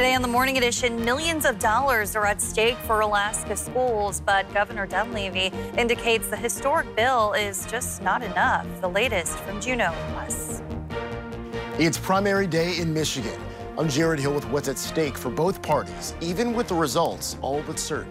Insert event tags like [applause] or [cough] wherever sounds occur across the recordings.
Today on the Morning Edition, millions of dollars are at stake for Alaska schools, but Governor Dunleavy indicates the historic bill is just not enough. The latest from Juneau Plus. It's primary day in Michigan. I'm Jared Hill with what's at stake for both parties, even with the results all but certain.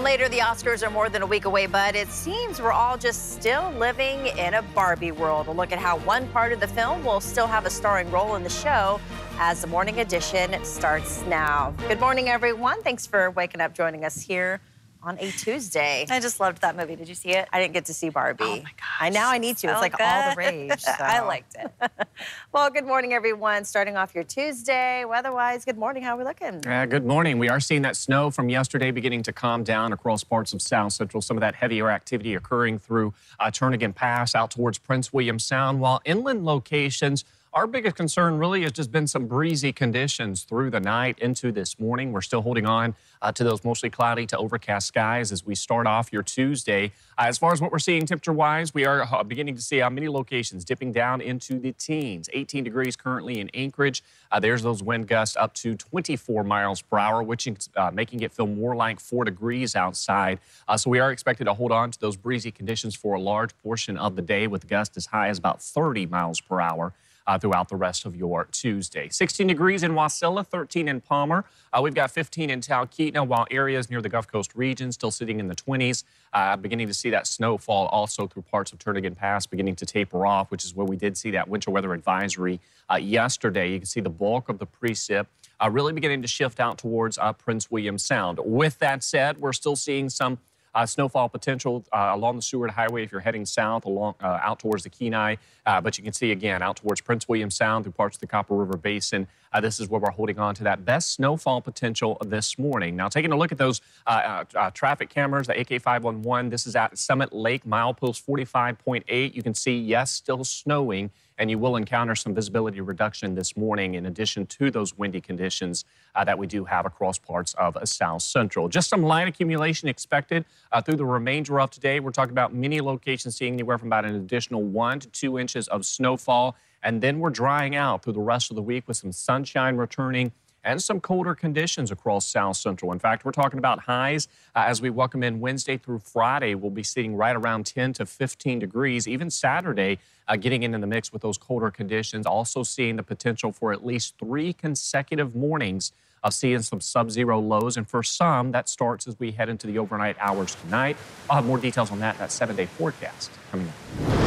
And later, the Oscars are more than a week away, but it seems we're all just still living in a Barbie world. A look at how one part of the film will still have a starring role in the show as the morning edition starts now. Good morning, everyone. Thanks for waking up, joining us here on a Tuesday. I just loved that movie. Did you see it? I didn't get to see Barbie. Oh my gosh. I now I need to. So it's like good. all the rage. [laughs] So. I liked it. [laughs] well, good morning, everyone. Starting off your Tuesday. Weather-wise, good morning. How are we looking? Uh, good morning. We are seeing that snow from yesterday beginning to calm down across parts of South Central. Some of that heavier activity occurring through uh, Turnagain Pass out towards Prince William Sound, while inland locations our biggest concern really has just been some breezy conditions through the night into this morning. We're still holding on uh, to those mostly cloudy to overcast skies as we start off your Tuesday. Uh, as far as what we're seeing temperature wise, we are uh, beginning to see uh, many locations dipping down into the teens. 18 degrees currently in Anchorage. Uh, there's those wind gusts up to 24 miles per hour, which is uh, making it feel more like four degrees outside. so we are expected to hold on to those breezy conditions for a large portion of the day with gusts as high as about 30 miles per hour uh, throughout the rest of your Tuesday. 16 degrees in Wasilla, 13 in Palmer. Uh, we've got 15 in Talkeetna, while areas near the Gulf Coast region still sitting in the 20s. Uh, beginning to see that snowfall also through parts of Turnagain Pass beginning to taper off, which is where we did see that winter weather advisory uh, yesterday. You can see the bulk of the precip uh, really beginning to shift out towards uh, Prince William Sound. With that said, we're still seeing some uh, snowfall potential uh, along the Seward Highway if you're heading south along uh, out towards the Kenai. Uh, but you can see again out towards Prince William Sound through parts of the Copper River Basin. Uh, this is where we're holding on to that best snowfall potential this morning. Now, taking a look at those uh, traffic cameras, the AK 511, this is at Summit Lake, milepost 45.8. You can see, yes, still snowing and you will encounter some visibility reduction this morning in addition to those windy conditions uh, that we do have across parts of South Central. Just some light accumulation expected uh, through the remainder of today. We're talking about many locations seeing anywhere from about an additional one to two inches of snowfall. And then we're drying out through the rest of the week with some sunshine returning and some colder conditions across South Central. In fact, we're talking about highs uh, as we welcome in Wednesday through Friday. We'll be sitting right around 10 to 15 degrees. Even Saturday, uh, getting into the mix with those colder conditions. Also seeing the potential for at least three consecutive mornings of seeing some sub-zero lows. And for some, that starts as we head into the overnight hours tonight. I'll have more details on that, in that seven-day forecast coming up.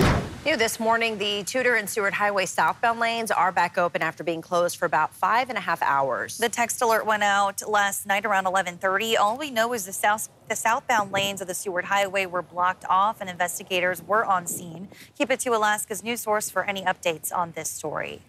New this morning, the Tudor and Seward Highway southbound lanes are back open after being closed for about five and a half hours. The text alert went out last night around 11:30. All we know is the south the southbound lanes of the Seward Highway were blocked off, and investigators were on scene. Keep it to Alaska's news source for any updates on this story.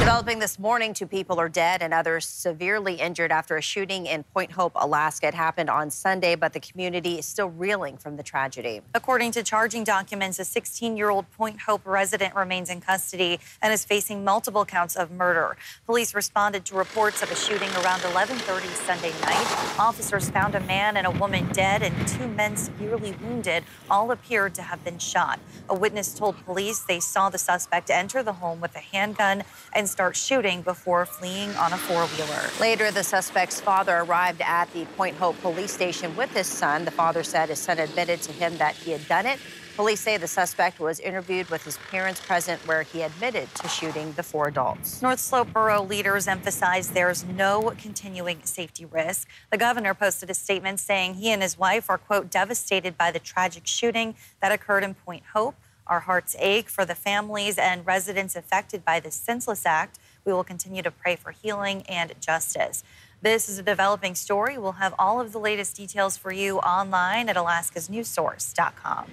Developing this morning, two people are dead and others severely injured after a shooting in Point Hope, Alaska. It happened on Sunday, but the community is still reeling from the tragedy. According to charging documents, a 16-year-old Point Hope resident remains in custody and is facing multiple counts of murder. Police responded to reports of a shooting around 11:30 Sunday night. Officers found a man and a woman dead and two men severely wounded. All appeared to have been shot. A witness told police they saw the suspect enter the home with a handgun and start shooting before fleeing on a four wheeler. Later, the suspect's father arrived at the Point Hope police station with his son. The father said his son admitted to him that he had done it. Police say the suspect was interviewed with his parents present, where he admitted to shooting the four adults. North Slope Borough leaders emphasize there's no continuing safety risk. The governor posted a statement saying he and his wife are, quote, devastated by the tragic shooting that occurred in Point Hope. Our hearts ache for the families and residents affected by this senseless act. We will continue to pray for healing and justice. This is a developing story. We'll have all of the latest details for you online at alaskasnewssource.com.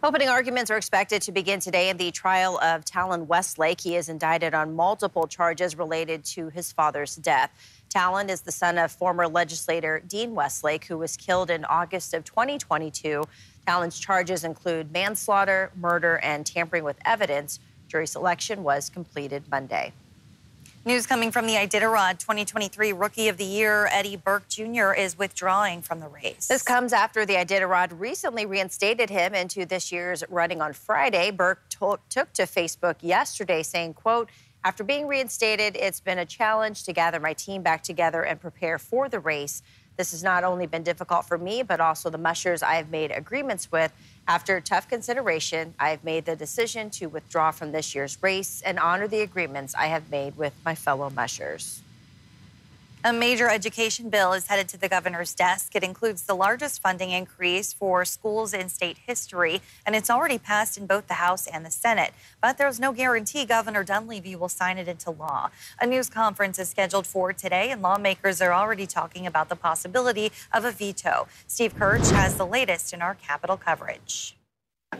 Opening arguments are expected to begin today in the trial of Talon Westlake. He is indicted on multiple charges related to his father's death. Talon is the son of former legislator Dean Westlake, who was killed in August of 2022 Talon's charges include manslaughter, murder, and tampering with evidence. Jury selection was completed Monday. News coming from the Iditarod 2023 Rookie of the Year, Eddie Burke Jr. is withdrawing from the race. This comes after the Iditarod recently reinstated him into this year's running on Friday. Burke took to Facebook yesterday saying, quote, after being reinstated, it's been a challenge to gather my team back together and prepare for the race. This has not only been difficult for me, but also the mushers I have made agreements with. After tough consideration, I have made the decision to withdraw from this year's race and honor the agreements I have made with my fellow mushers. A major education bill is headed to the governor's desk. It includes the largest funding increase for schools in state history, and it's already passed in both the House and the Senate. But there's no guarantee Governor Dunleavy will sign it into law. A news conference is scheduled for today, and lawmakers are already talking about the possibility of a veto. Steve Kirch has the latest in our Capitol coverage.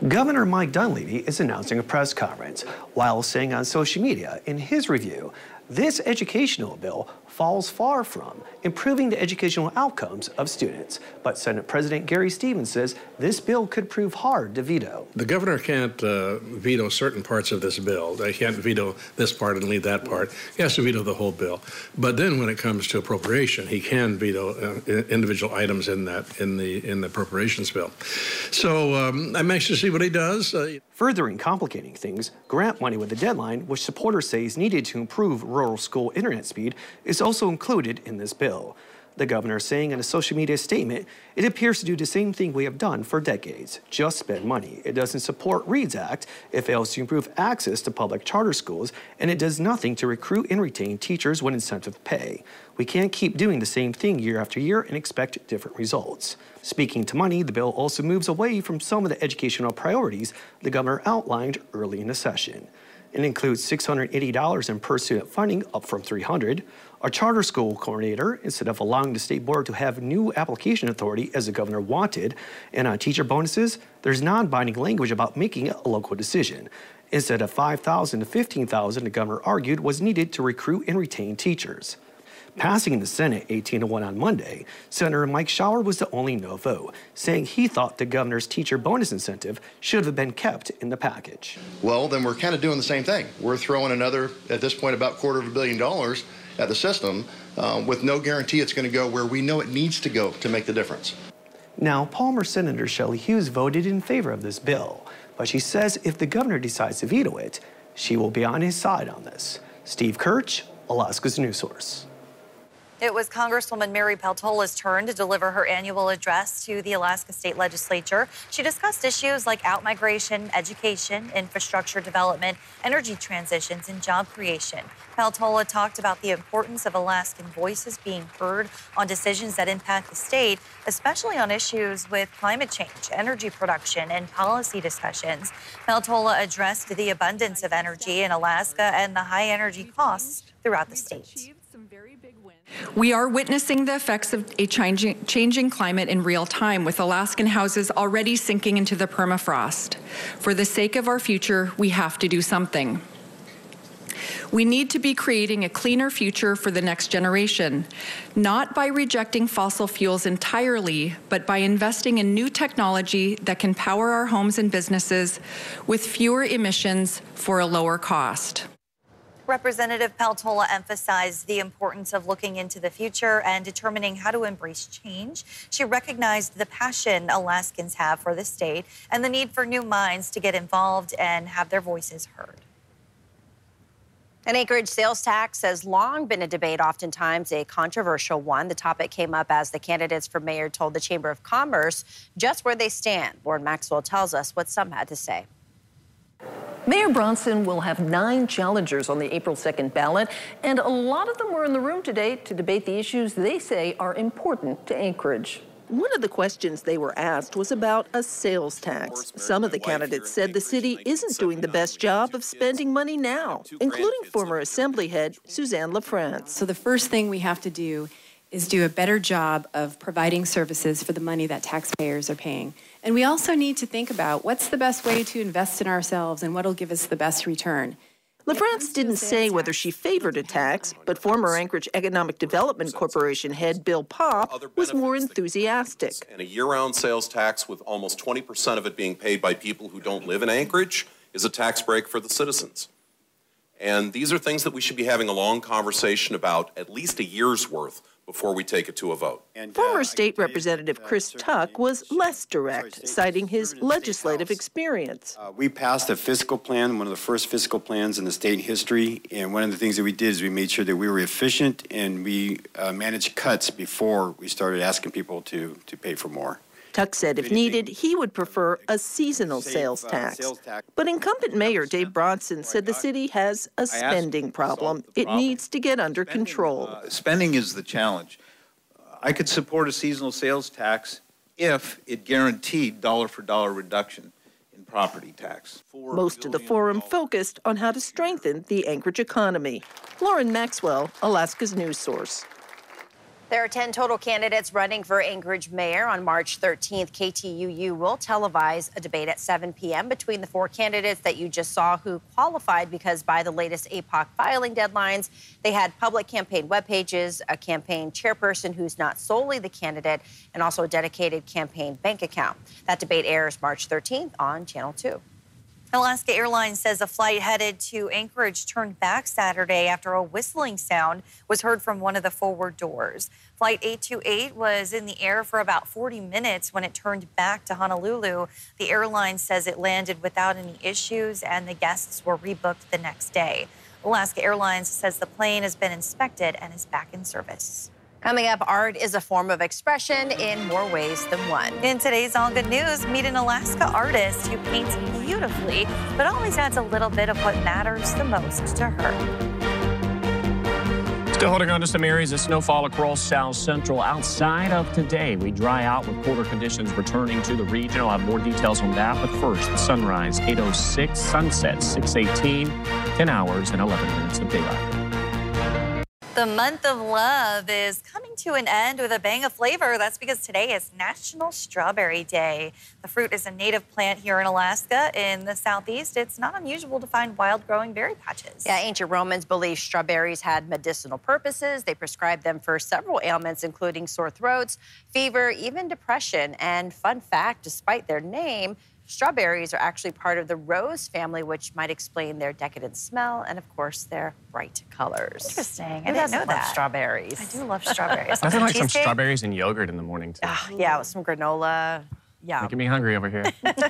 Governor Mike Dunleavy is announcing a press conference while saying on social media in his review this educational bill falls far from improving the educational outcomes of students. But Senate President Gary Stevens says this bill could prove hard to veto. The governor can't uh, veto certain parts of this bill. He can't veto this part and leave that part. He has to veto the whole bill. But then when it comes to appropriation, he can veto uh, individual items in that in the in the appropriations bill. So um, I'm anxious to see what he does. Uh, Furthering complicating things, grant money with a deadline, which supporters say is needed to improve rural school internet speed, is also included in this bill. The governor saying in a social media statement, it appears to do the same thing we have done for decades, just spend money. It doesn't support READS Act, it fails to improve access to public charter schools, and it does nothing to recruit and retain teachers with incentive pay. We can't keep doing the same thing year after year and expect different results. Speaking to money, the bill also moves away from some of the educational priorities the governor outlined early in the session. It includes $680 in per student funding, up from $300, a charter school coordinator instead of allowing the state board to have new application authority as the governor wanted, and on teacher bonuses, there's non-binding language about making a local decision. Instead of 5,000 to 15,000, the governor argued was needed to recruit and retain teachers. Passing in the Senate 18 to 1 on Monday, Senator Mike Shower was the only no vote, saying he thought the governor's teacher bonus incentive should have been kept in the package. Well, then we're kind of doing the same thing. We're throwing another, at this point, about quarter of a billion dollars at the system uh, with no guarantee it's going to go where we know it needs to go to make the difference. Now, Palmer Senator Shelley Hughes voted in favor of this bill, but she says if the governor decides to veto it, she will be on his side on this. Steve Kirch, Alaska's News Source. It was Congresswoman Mary Peltola's turn to deliver her annual address to the Alaska State Legislature. She discussed issues like outmigration, education, infrastructure development, energy transitions, and job creation. Peltola talked about the importance of Alaskan voices being heard on decisions that impact the state, especially on issues with climate change, energy production, and policy discussions. Peltola addressed the abundance of energy in Alaska and the high energy costs throughout the state. We are witnessing the effects of a changing, climate in real time, with Alaskan houses already sinking into the permafrost. For the sake of our future, we have to do something. We need to be creating a cleaner future for the next generation, not by rejecting fossil fuels entirely, but by investing in new technology that can power our homes and businesses with fewer emissions for a lower cost. Representative Peltola emphasized the importance of looking into the future and determining how to embrace change. She recognized the passion Alaskans have for the state and the need for new minds to get involved and have their voices heard. An Anchorage sales tax has long been a debate, oftentimes a controversial one. The topic came up as the candidates for mayor told the Chamber of Commerce just where they stand. Lauren Maxwell tells us what some had to say. Mayor Bronson will have nine challengers on the April 2nd ballot, and a lot of them were in the room today to debate the issues they say are important to Anchorage. One of the questions they were asked was about a sales tax. Some of the candidates said the city isn't doing the best job of spending money now, including former Assembly head Suzanne LaFrance. So the first thing we have to do is do a better job of providing services for the money that taxpayers are paying. And we also need to think about what's the best way to invest in ourselves and what will give us the best return. LaFrance didn't say whether she favored a tax, but former Anchorage Economic Development Corporation head Bill Popp was more enthusiastic. And a year-round sales tax with almost 20% of it being paid by people who don't live in Anchorage is a tax break for the citizens. And these are things that we should be having a long conversation about, at least a year's worth, before we take it to a vote. Former state representative Chris Tuck was less direct, citing his legislative experience. Uh, we passed a fiscal plan, one of the first fiscal plans in the state history, and one of the things that we did is we made sure that we were efficient and we uh, managed cuts before we started asking people to, to pay for more. Tuck said if needed, he would prefer a seasonal sales tax. But incumbent Mayor Dave Bronson said the city has a spending problem it needs to get under control. Uh, Spending is the challenge. I could support a seasonal sales tax if it guaranteed dollar for dollar reduction in property tax. Most of the forum focused on how to strengthen the Anchorage economy. Lauren Maxwell, Alaska's news source. There are 10 total candidates running for Anchorage mayor on March 13th. KTUU will televise a debate at 7 p.m. between the four candidates that you just saw who qualified because by the latest APOC filing deadlines, they had public campaign web pages, a campaign chairperson who's not solely the candidate, and also a dedicated campaign bank account. That debate airs March 13th on Channel 2. Alaska Airlines says a flight headed to Anchorage turned back Saturday after a whistling sound was heard from one of the forward doors. Flight 828 was in the air for about 40 minutes when it turned back to Honolulu. The airline says it landed without any issues and the guests were rebooked the next day. Alaska Airlines says the plane has been inspected and is back in service. Coming up, art is a form of expression in more ways than one. In today's All Good News, meet an Alaska artist who paints beautifully, but always adds a little bit of what matters the most to her. Still holding on to some areas of snowfall across south central. Outside of today, we dry out with colder conditions returning to the region. I'll have more details on that. But first, sunrise 806, sunset 618, 10 hours and 11 minutes of daylight. The month of love is coming to an end with a bang of flavor. That's because today is National Strawberry Day. The fruit is a native plant here in Alaska. In the southeast, it's not unusual to find wild growing berry patches. Yeah, ancient Romans believed strawberries had medicinal purposes. They prescribed them for several ailments, including sore throats, fever, even depression. And fun fact despite their name, Strawberries are actually part of the rose family, which might explain their decadent smell and, of course, their bright colors. Interesting. I Who didn't doesn't know love that. strawberries. I do love strawberries. [laughs] Nothing like some strawberries and yogurt in the morning, too. Ah, yeah, with some granola. Yeah. Making me hungry over here. [laughs]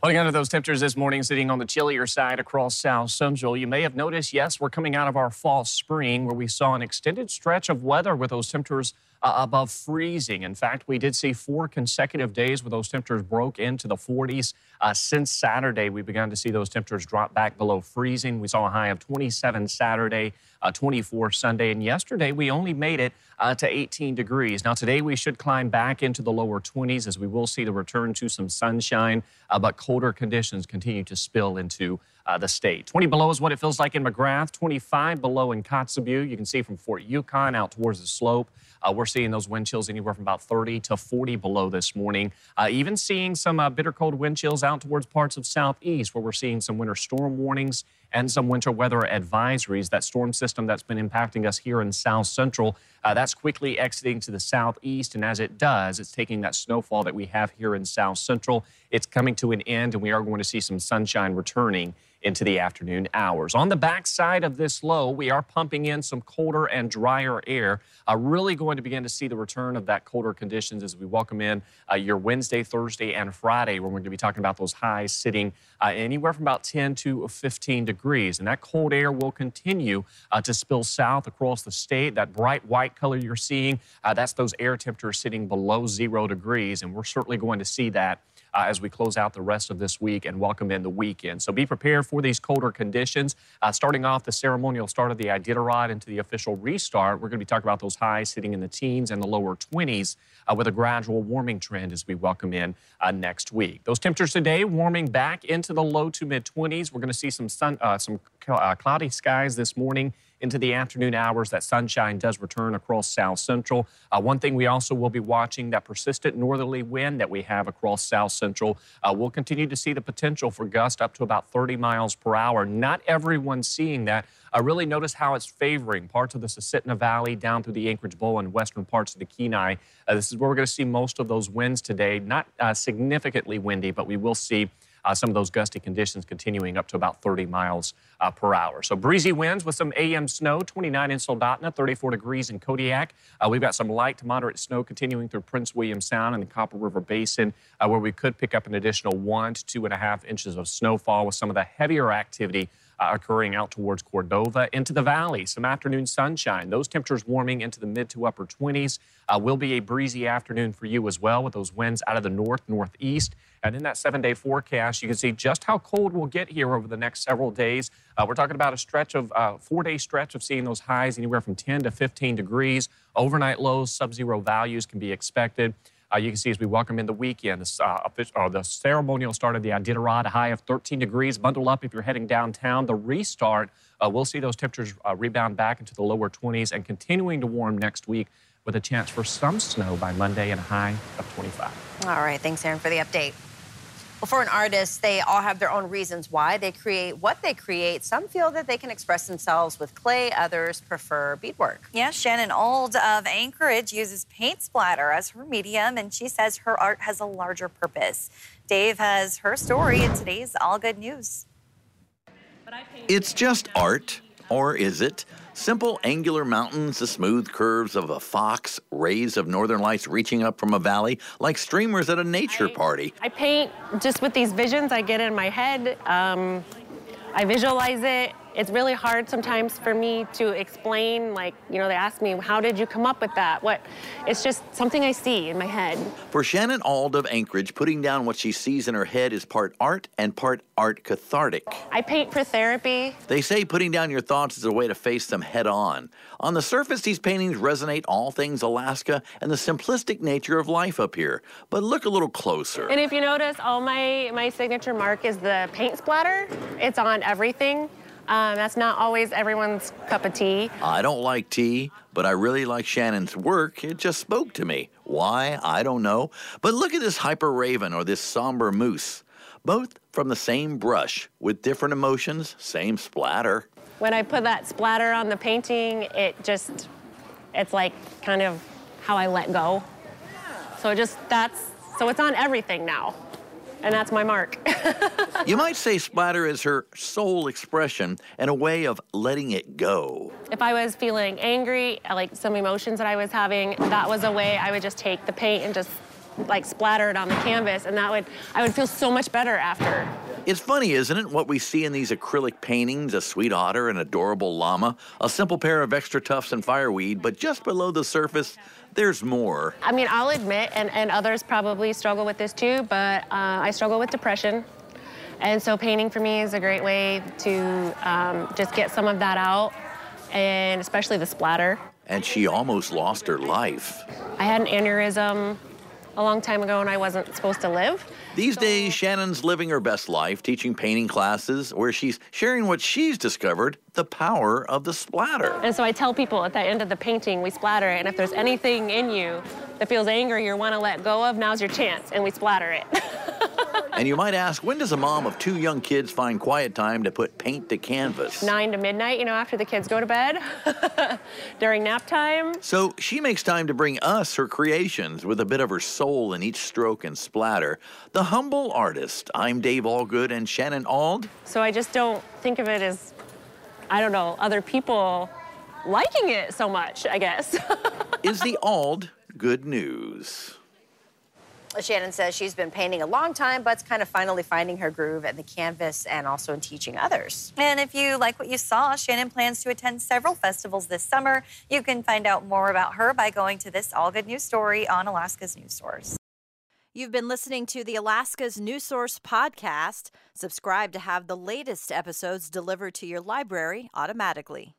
Holding on to those temperatures this morning, sitting on the chillier side across south central. You may have noticed, yes, we're coming out of our fall spring where we saw an extended stretch of weather with those temperatures uh, above freezing. In fact, we did see four consecutive days where those temperatures broke into the 40s. Uh, since Saturday, we began to see those temperatures drop back below freezing. We saw a high of 27 Saturday, uh, 24 Sunday, and yesterday we only made it uh, to 18 degrees. Now, today we should climb back into the lower 20s as we will see the return to some sunshine, uh, but colder conditions continue to spill into uh, the state. 20 below is what it feels like in McGrath, 25 below in Kotzebue. You can see from Fort Yukon out towards the slope. Uh, we're seeing those wind chills anywhere from about 30 to 40 below this morning. Uh, even seeing some uh, bitter cold wind chills out towards parts of southeast where we're seeing some winter storm warnings and some winter weather advisories. That storm system that's been impacting us here in south central, uh, that's quickly exiting to the southeast. And as it does, it's taking that snowfall that we have here in south central. It's coming to an end, and we are going to see some sunshine returning into the afternoon hours. On the backside of this low, we are pumping in some colder and drier air. Uh, really going to begin to see the return of that colder conditions as we welcome in uh, your Wednesday, Thursday, and Friday, where we're going to be talking about those highs sitting uh, anywhere from about 10 to 15 degrees. And that cold air will continue uh, to spill south across the state. That bright white color you're seeing, uh, that's those air temperatures sitting below zero degrees. And we're certainly going to see that uh, as we close out the rest of this week and welcome in the weekend. So be prepared for these colder conditions. Uh, starting off the ceremonial start of the Iditarod into the official restart, we're going to be talking about those highs sitting in the teens and the lower 20s uh, with a gradual warming trend as we welcome in uh, next week. Those temperatures today warming back into the low to mid 20s. We're going to see some sun, uh, some uh, cloudy skies this morning into the afternoon hours. That sunshine does return across south central. Uh, one thing we also will be watching that persistent northerly wind that we have across south central. Uh, we'll continue to see the potential for gust up to about 30 miles per hour. Not everyone seeing that. I really notice how it's favoring parts of the Susitna Valley down through the Anchorage Bowl and western parts of the Kenai. Uh, this is where we're going to see most of those winds today. Not uh, significantly windy, but we will see uh, some of those gusty conditions continuing up to about 30 miles uh, per hour. So breezy winds with some AM snow, 29 in Soldotna, 34 degrees in Kodiak. Uh, we've got some light to moderate snow continuing through Prince William Sound and the Copper River Basin, uh, where we could pick up an additional one to two and a half inches of snowfall with some of the heavier activity uh, occurring out towards Cordova into the valley. Some afternoon sunshine. Those temperatures warming into the mid to upper 20s. Uh, will be a breezy afternoon for you as well with those winds out of the north, northeast. And in that seven day forecast, you can see just how cold we'll get here over the next several days. Uh, we're talking about a stretch of uh, four day stretch of seeing those highs anywhere from 10 to 15 degrees. Overnight lows, sub zero values can be expected. Uh, you can see as we welcome in the weekend, this, uh, uh, the ceremonial start of the Iditarod, high of 13 degrees. Bundle up if you're heading downtown. The restart, uh, we'll see those temperatures uh, rebound back into the lower 20s and continuing to warm next week with a chance for some snow by Monday and a high of 25. All right, thanks, Aaron, for the update. Well, for an artist, they all have their own reasons why they create what they create. Some feel that they can express themselves with clay, others prefer beadwork. Yeah, Shannon Auld of Anchorage uses paint splatter as her medium, and she says her art has a larger purpose. Dave has her story in today's All Good News. It's just art, or is it? Simple angular mountains, the smooth curves of a fox, rays of northern lights reaching up from a valley like streamers at a nature I, party. I paint just with these visions I get in my head. Um, I visualize it it's really hard sometimes for me to explain like you know they ask me how did you come up with that? What it's just something i see in my head. For shannon auld of anchorage putting down what she sees in her head is part art and part art cathartic. I paint for therapy. They say putting down your thoughts is a way to face them head on. On the surface these paintings resonate all things alaska and the simplistic nature of life up here. But look a little closer. And if you notice all my my signature mark is the paint splatter. It's on everything um, that's not always everyone's cup of tea. I don't like tea, but I really like Shannon's work. It just spoke to me. Why? I don't know. But look at this hyper raven or this somber moose. Both from the same brush with different emotions, same splatter. When I put that splatter on the painting, it just, it's like kind of how I let go. So it just that's, so it's on everything now and that's my mark. [laughs] you might say splatter is her sole expression and a way of letting it go. If I was feeling angry, like some emotions that I was having, that was a way I would just take the paint and just like splatter it on the canvas and that would I would feel so much better after. It's funny, isn't it, what we see in these acrylic paintings, a sweet otter, an adorable llama, a simple pair of extra tufts and fireweed, but just below the surface, there's more. I mean, I'll admit, and, and others probably struggle with this too, but uh, I struggle with depression. And so painting for me is a great way to um, just get some of that out, and especially the splatter. And she almost lost her life. I had an aneurysm a long time ago and I wasn't supposed to live. These so... days, Shannon's living her best life, teaching painting classes where she's sharing what she's discovered the power of the splatter. And so I tell people at the end of the painting, we splatter it. And if there's anything in you that feels angry or want to let go of, now's your chance, and we splatter it. [laughs] And you might ask, when does a mom of two young kids find quiet time to put paint to canvas? Nine to midnight, you know, after the kids go to bed, [laughs] during nap time. So she makes time to bring us her creations with a bit of her soul in each stroke and splatter. The humble artist. I'm Dave Allgood and Shannon Auld. So I just don't think of it as, I don't know, other people liking it so much, I guess. [laughs] Is the Auld good news? Shannon says she's been painting a long time, but's kind of finally finding her groove at the canvas and also in teaching others. And if you like what you saw, Shannon plans to attend several festivals this summer. You can find out more about her by going to this All Good News story on Alaska's News Source. You've been listening to the Alaska's News Source podcast. Subscribe to have the latest episodes delivered to your library automatically.